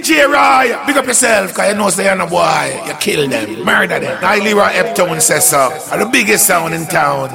DJ Roy, big up yourself, cause you know say you're no boy. You kill them, murder them. I Leroy Eptown says so. Are the biggest sound in town.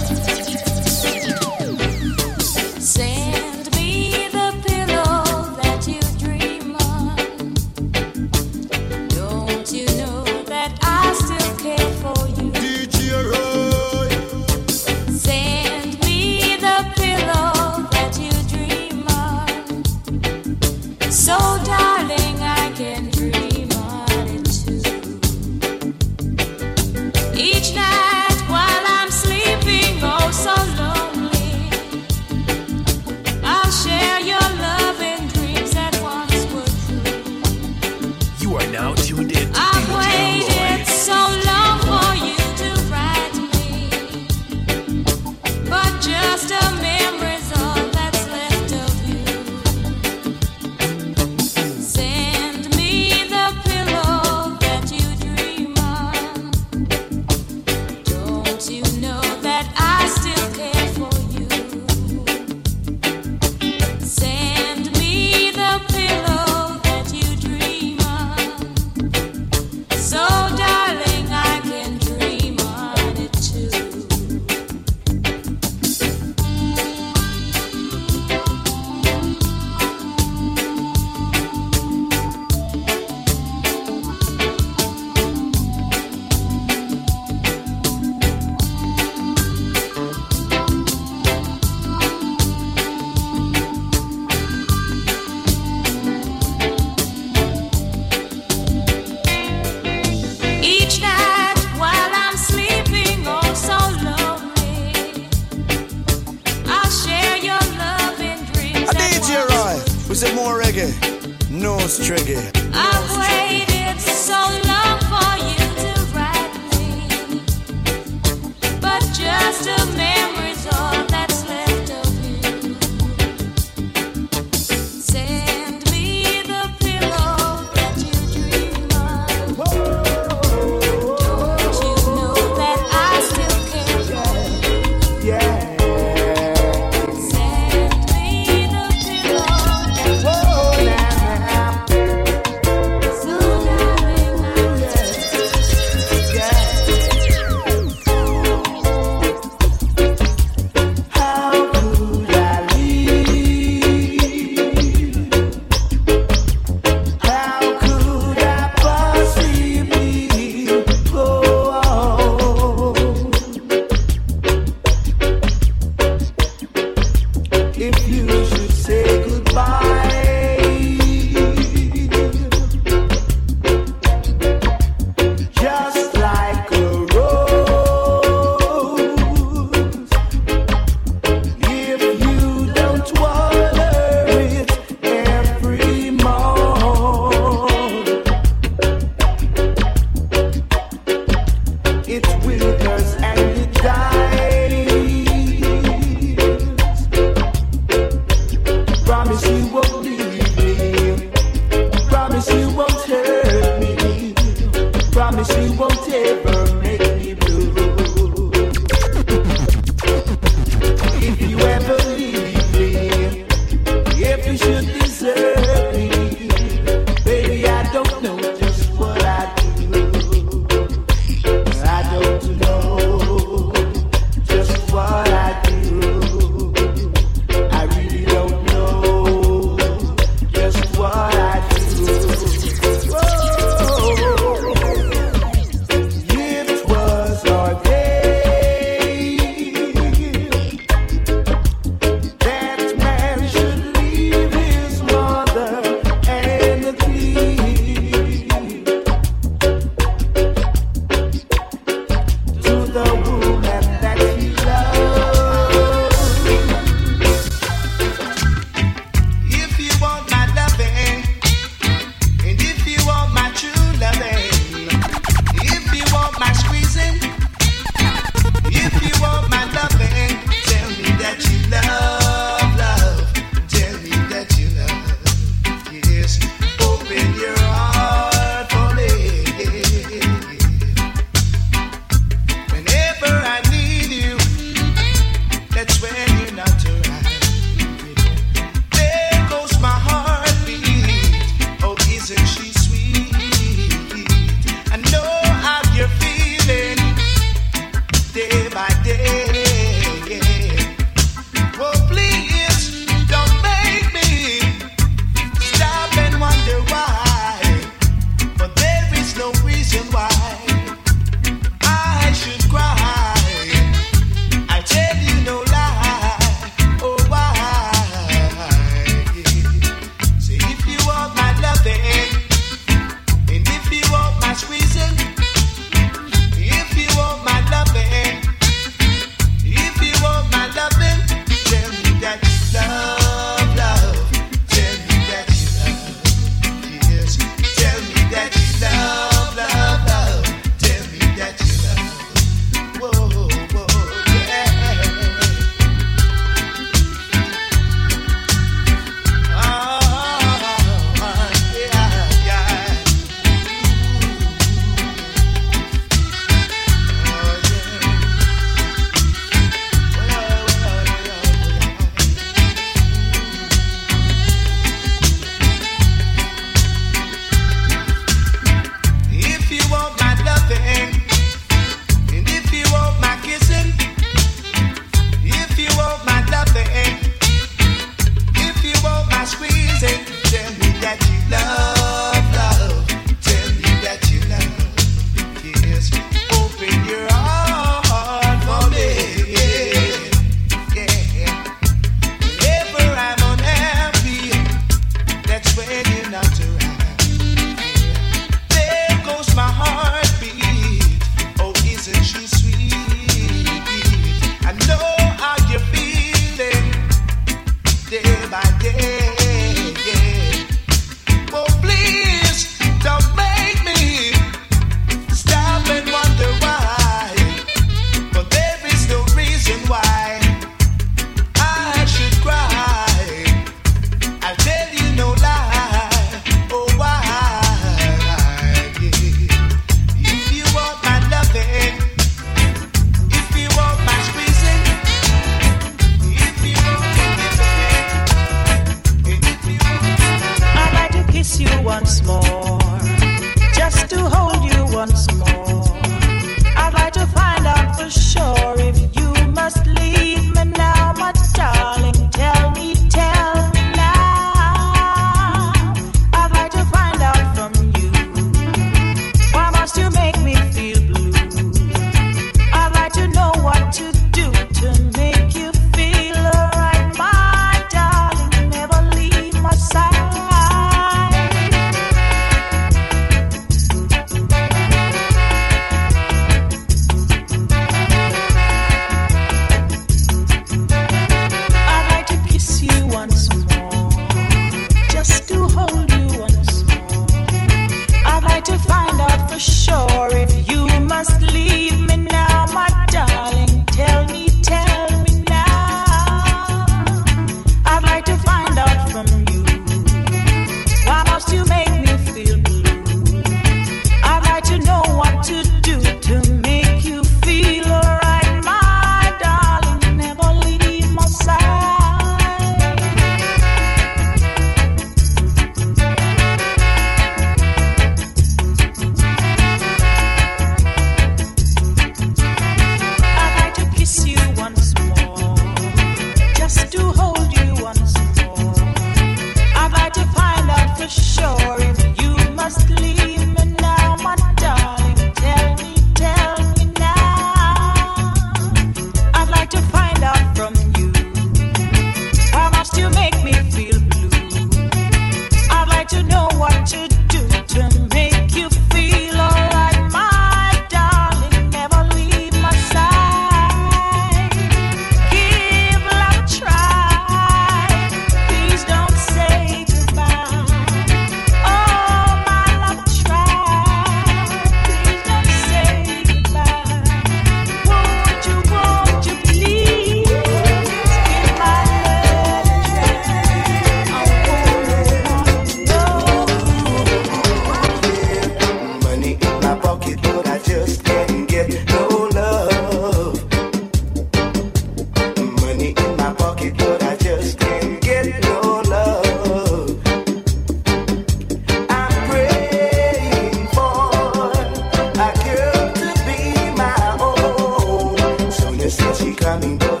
esta chica me.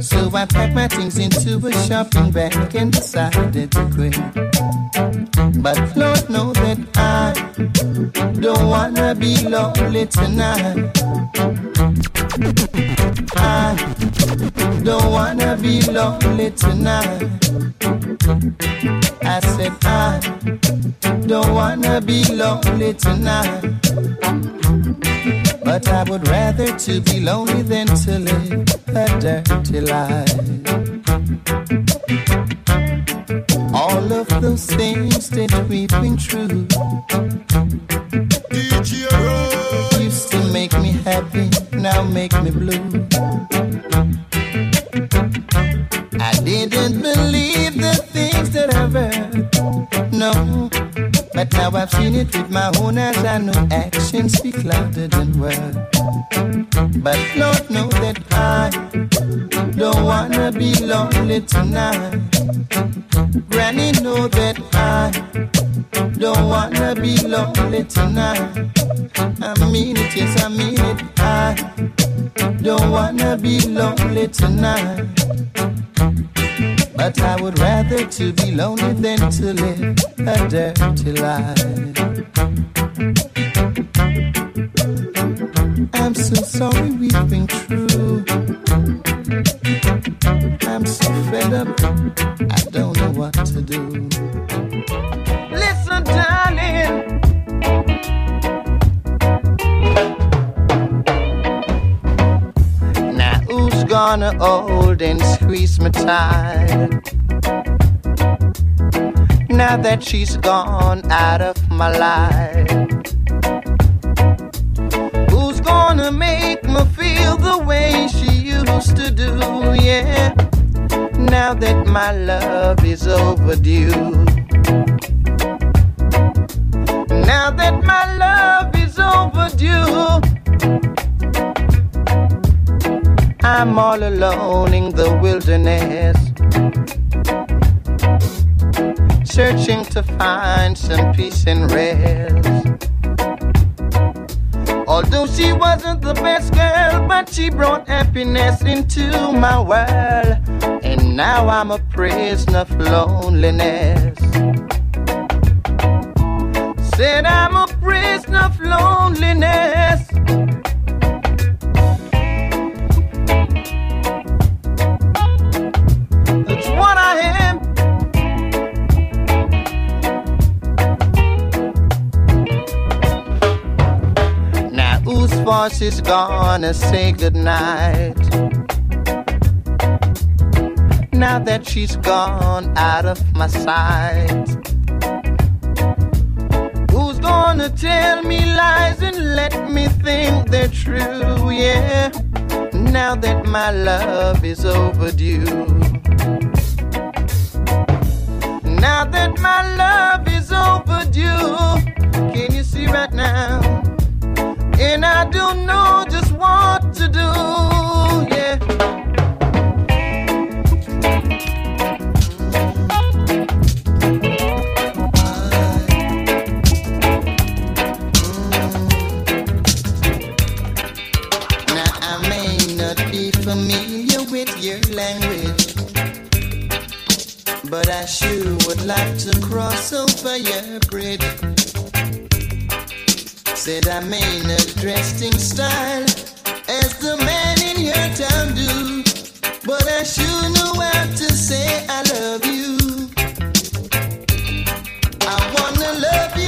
So I packed my things into a shopping bag and decided to quit. But Lord knows that I don't wanna be lonely tonight. I don't wanna be lonely tonight. I said I don't wanna be lonely tonight. But I would rather to be lonely than to live a dirty life. All of those things that we've been through used to make me happy, now make me blue. I didn't believe the things that I've heard, no. But now I've seen it with my own eyes. I know actions speak louder than words. But Lord knows that I don't wanna be lonely tonight. Granny know that I don't wanna be lonely tonight. I mean it, yes I mean it. I don't wanna be lonely tonight. But I would rather to be lonely than to live a dirty life. I'm so sorry we've been true. I'm so fed up, I don't know what to do. Gonna hold and squeeze me tight? Now that she's gone out of my life. Who's gonna make me feel the way she used to do? Yeah. Now that my love is overdue. Now that my love is overdue. I'm all alone in the wilderness, searching to find some peace and rest. Although she wasn't the best girl, but she brought happiness into my world. And now I'm a prisoner of loneliness. Said I'm a prisoner of loneliness. Is gonna say goodnight? Now that she's gone out of my sight. Who's gonna tell me lies and let me think they're true? Yeah. Now that my love is overdue. Now that my love is overdue. Can you see right now? And I don't know just what to do. Yeah. Now I may not be familiar with your language, but I sure would like to cross over your bridge. Said I may not dressed in style as the man in your town do, but I sure know how to say I love you. I wanna love you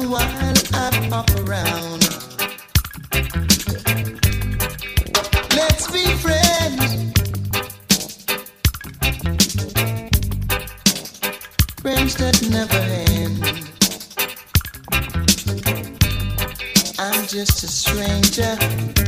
while I pop around. Let's be friends. Friends that never end. I'm just a stranger.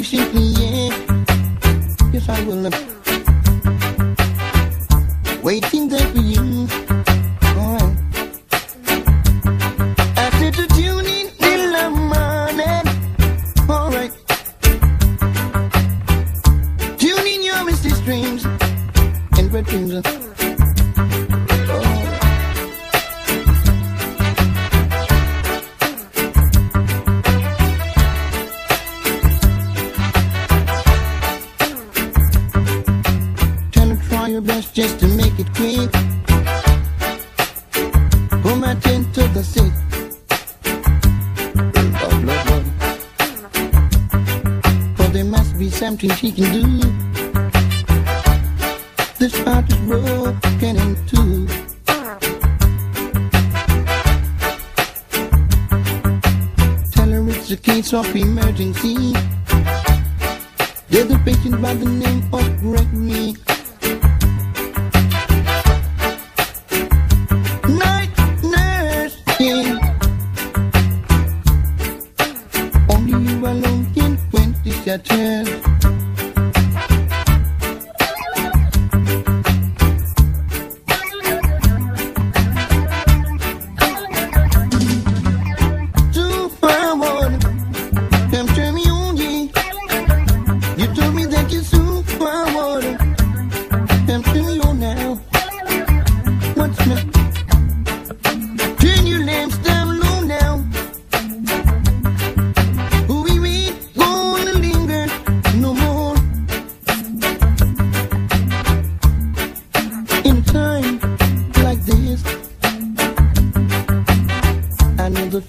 you shoot me, yeah. I will, uh,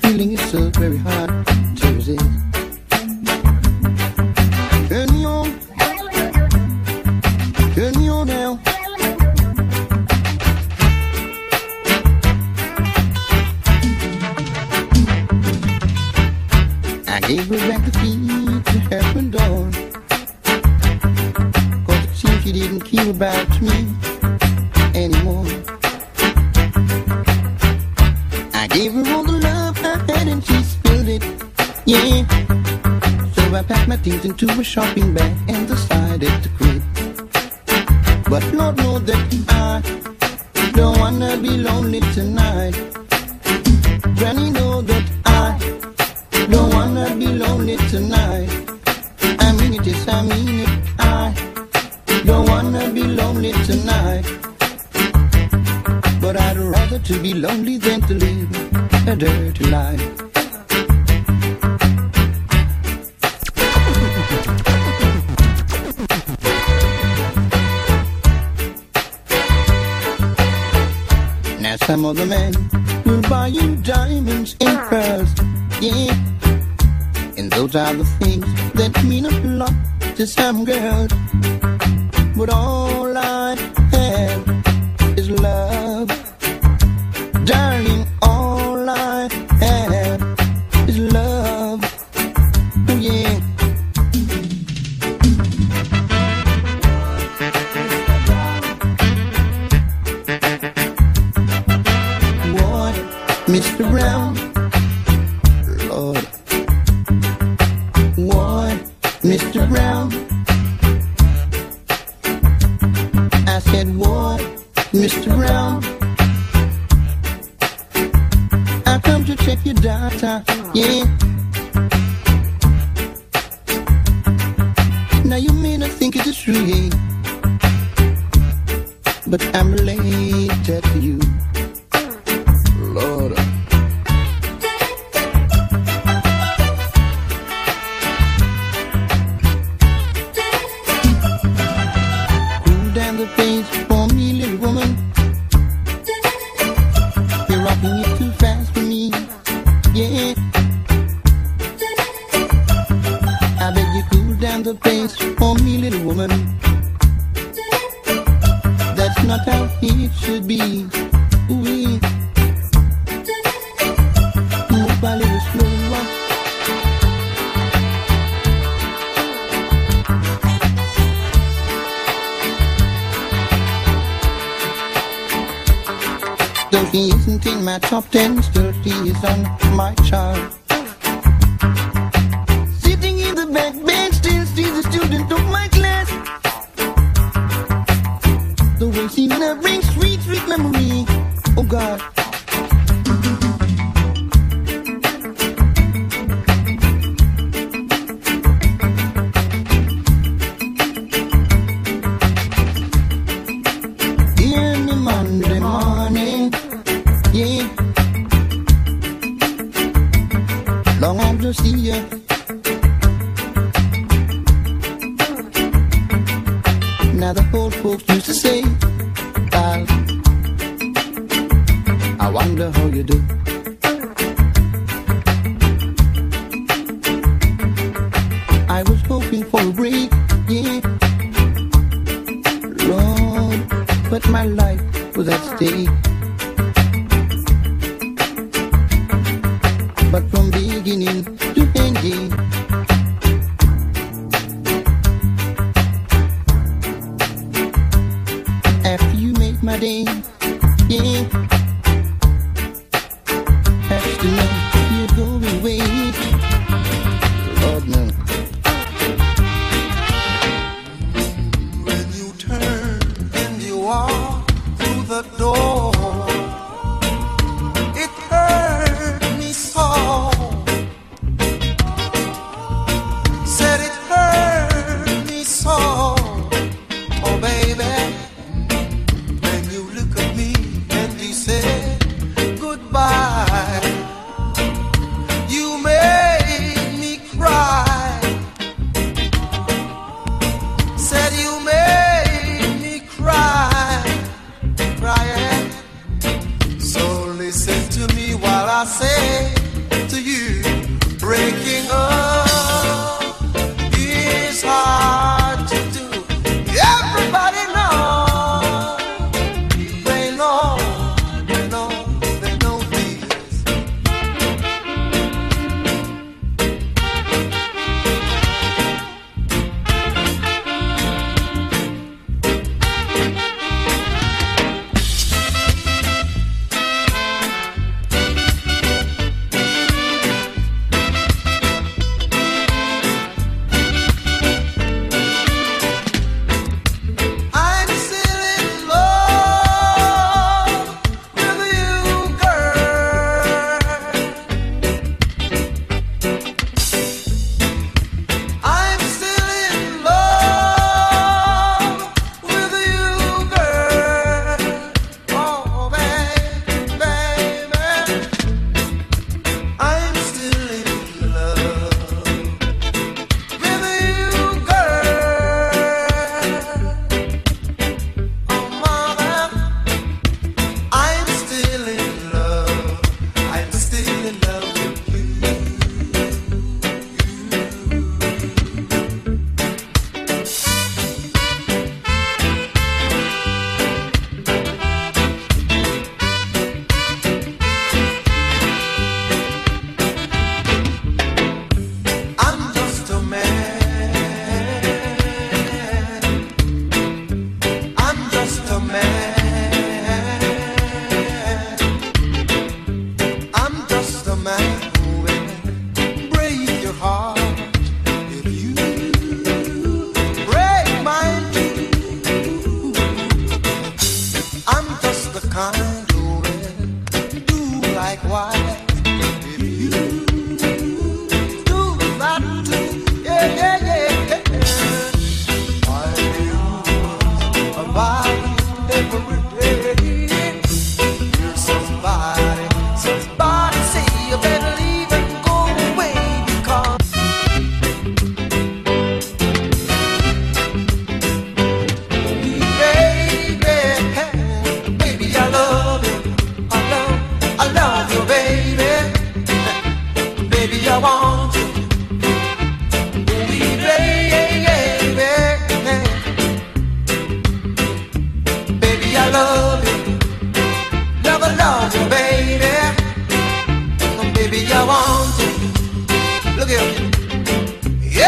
feeling is so very hard to resist. Turn me on, turn on now. I gave her back the key to heaven door. Cause it seems she didn't care about me. into a shopping bag. down. I come to check your data, yeah. Now you may not think it is true, yeah. But I'm related to you. Lord. my life was at stake. But from beginning,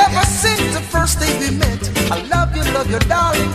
Ever since the first day we met, I love you, love you, darling.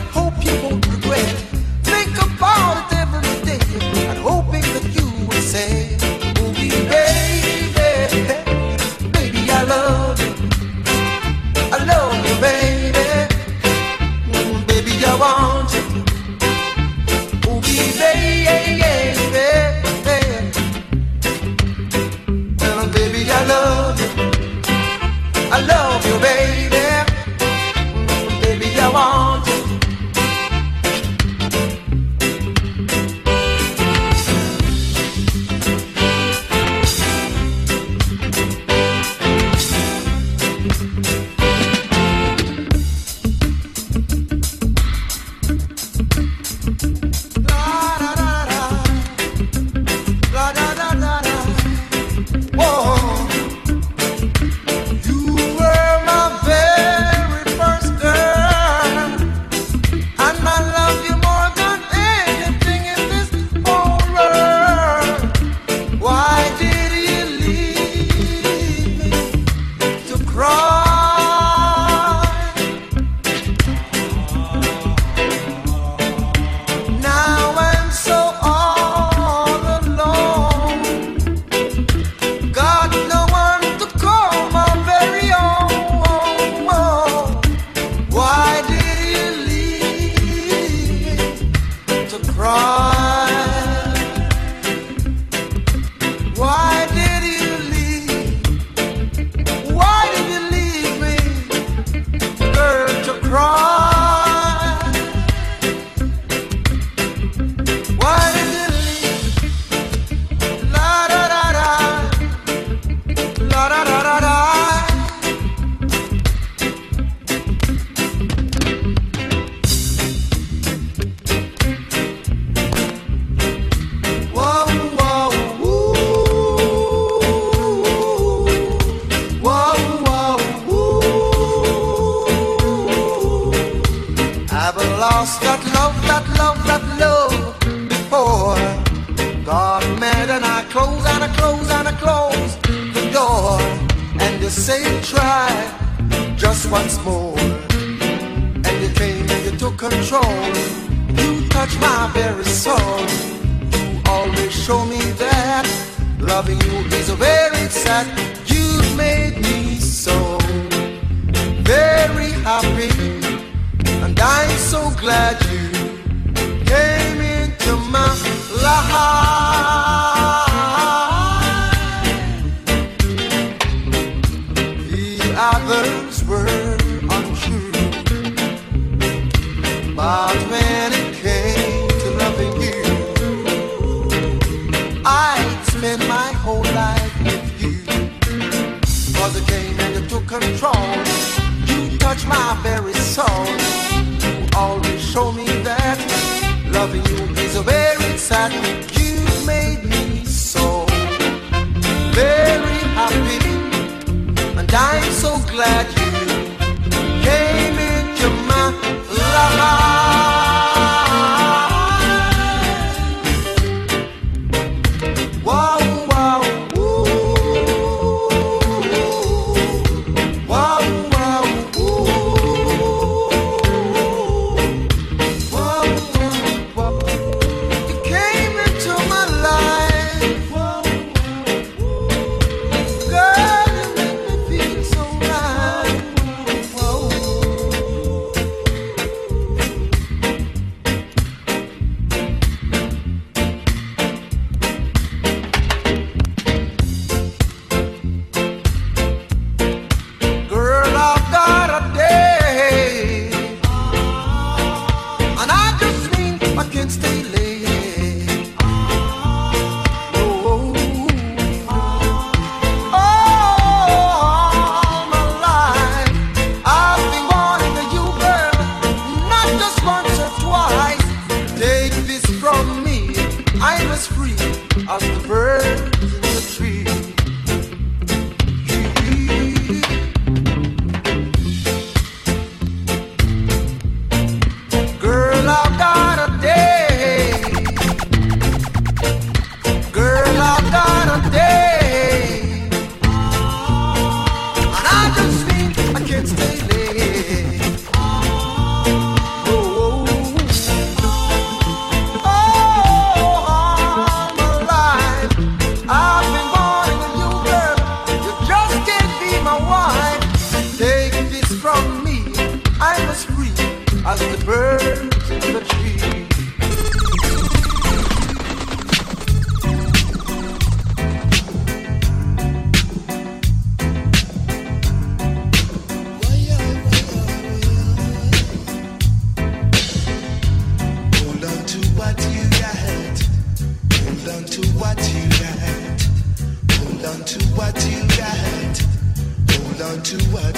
to what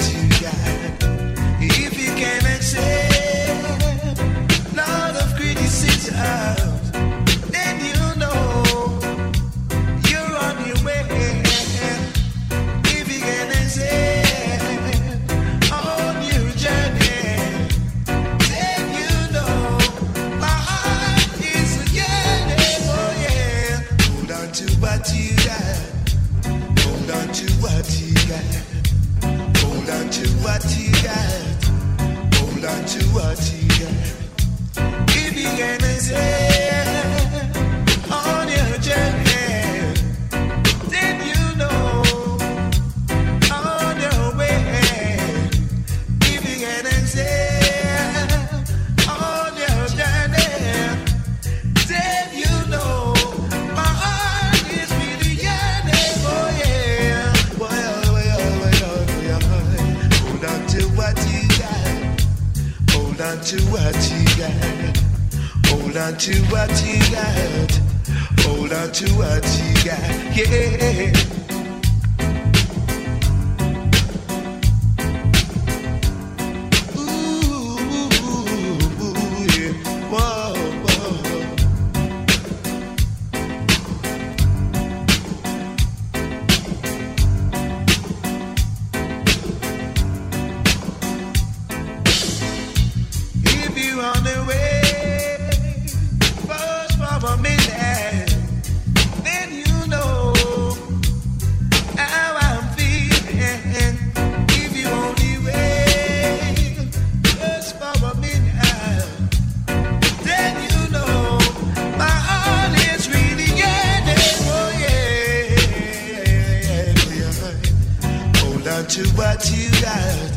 you out.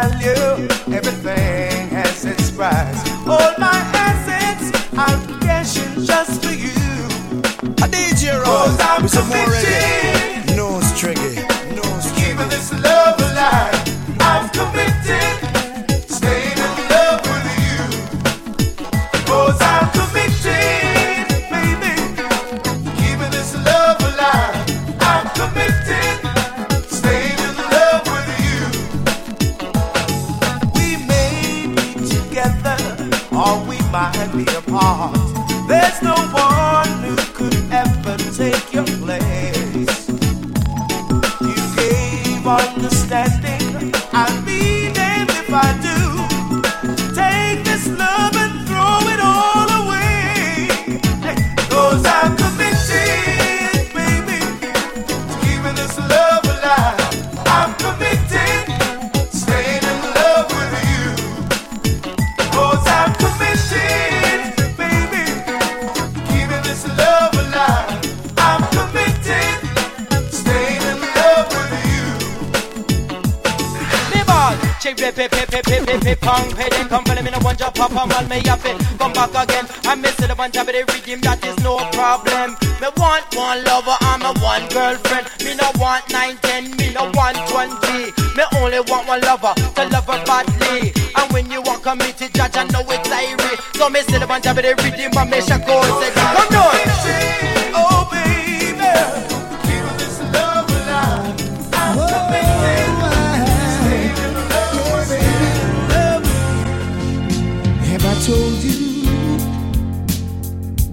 Everything has its price. All my assets, i just for you. I need your own. Cause I'm committed. Come back again. I miss it up on top of the rhythm, that is no problem. Me want one lover, I'm a one girlfriend. Me no want nine, ten, me no want twenty. Me only want one lover to love her badly. And when you want committed, judge, I know it's Irie. So me sit up on top of the rhythm, but me shall go. Say,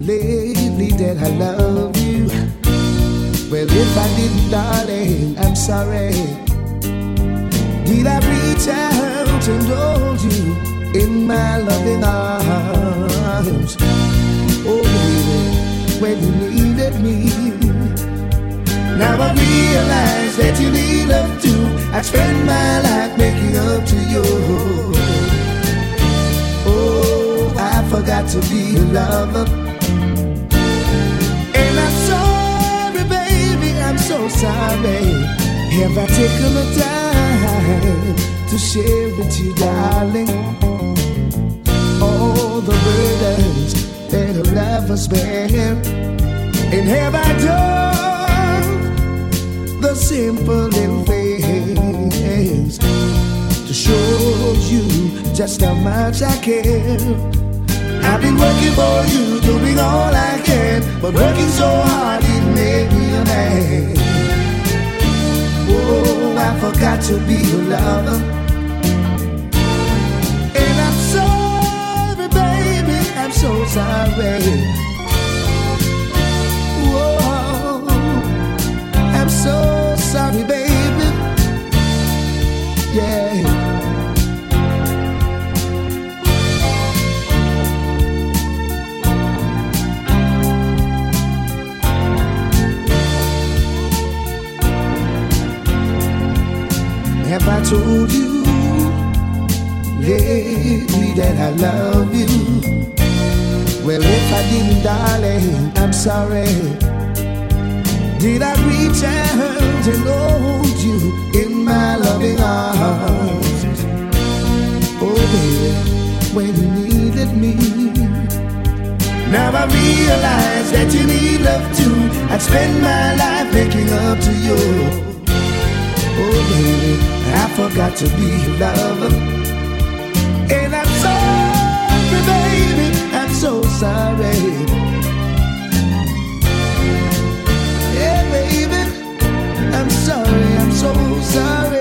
lately that I love you. Well, if I didn't, darling, I'm sorry. Did I reach out and hold you in my loving arms? Oh, baby, when you needed me. Now I realize that you need love too. I spend my life making up to you. Oh, I forgot to be a lover. So sorry. Have I taken the time to share with you, darling? All the burdens that a lover's bear. And have I done the simple little things to show you just how much I care? I've been working for you, doing all I can, but working so hard made me a man. Oh, I forgot to be a lover. And I'm sorry, baby, I'm so sorry. Whoa, I'm so sorry, baby. Yeah. Told you lately that I love you? Well, if I didn't, darling, I'm sorry. Did I reach out and hold you in my loving arms? Oh, baby, when you needed me. Now I realize that you need love too. I'd spend my life making up to you. Oh, baby, I forgot to be a lover. And I'm sorry, baby, I'm so sorry. Yeah, baby, I'm sorry, I'm so sorry.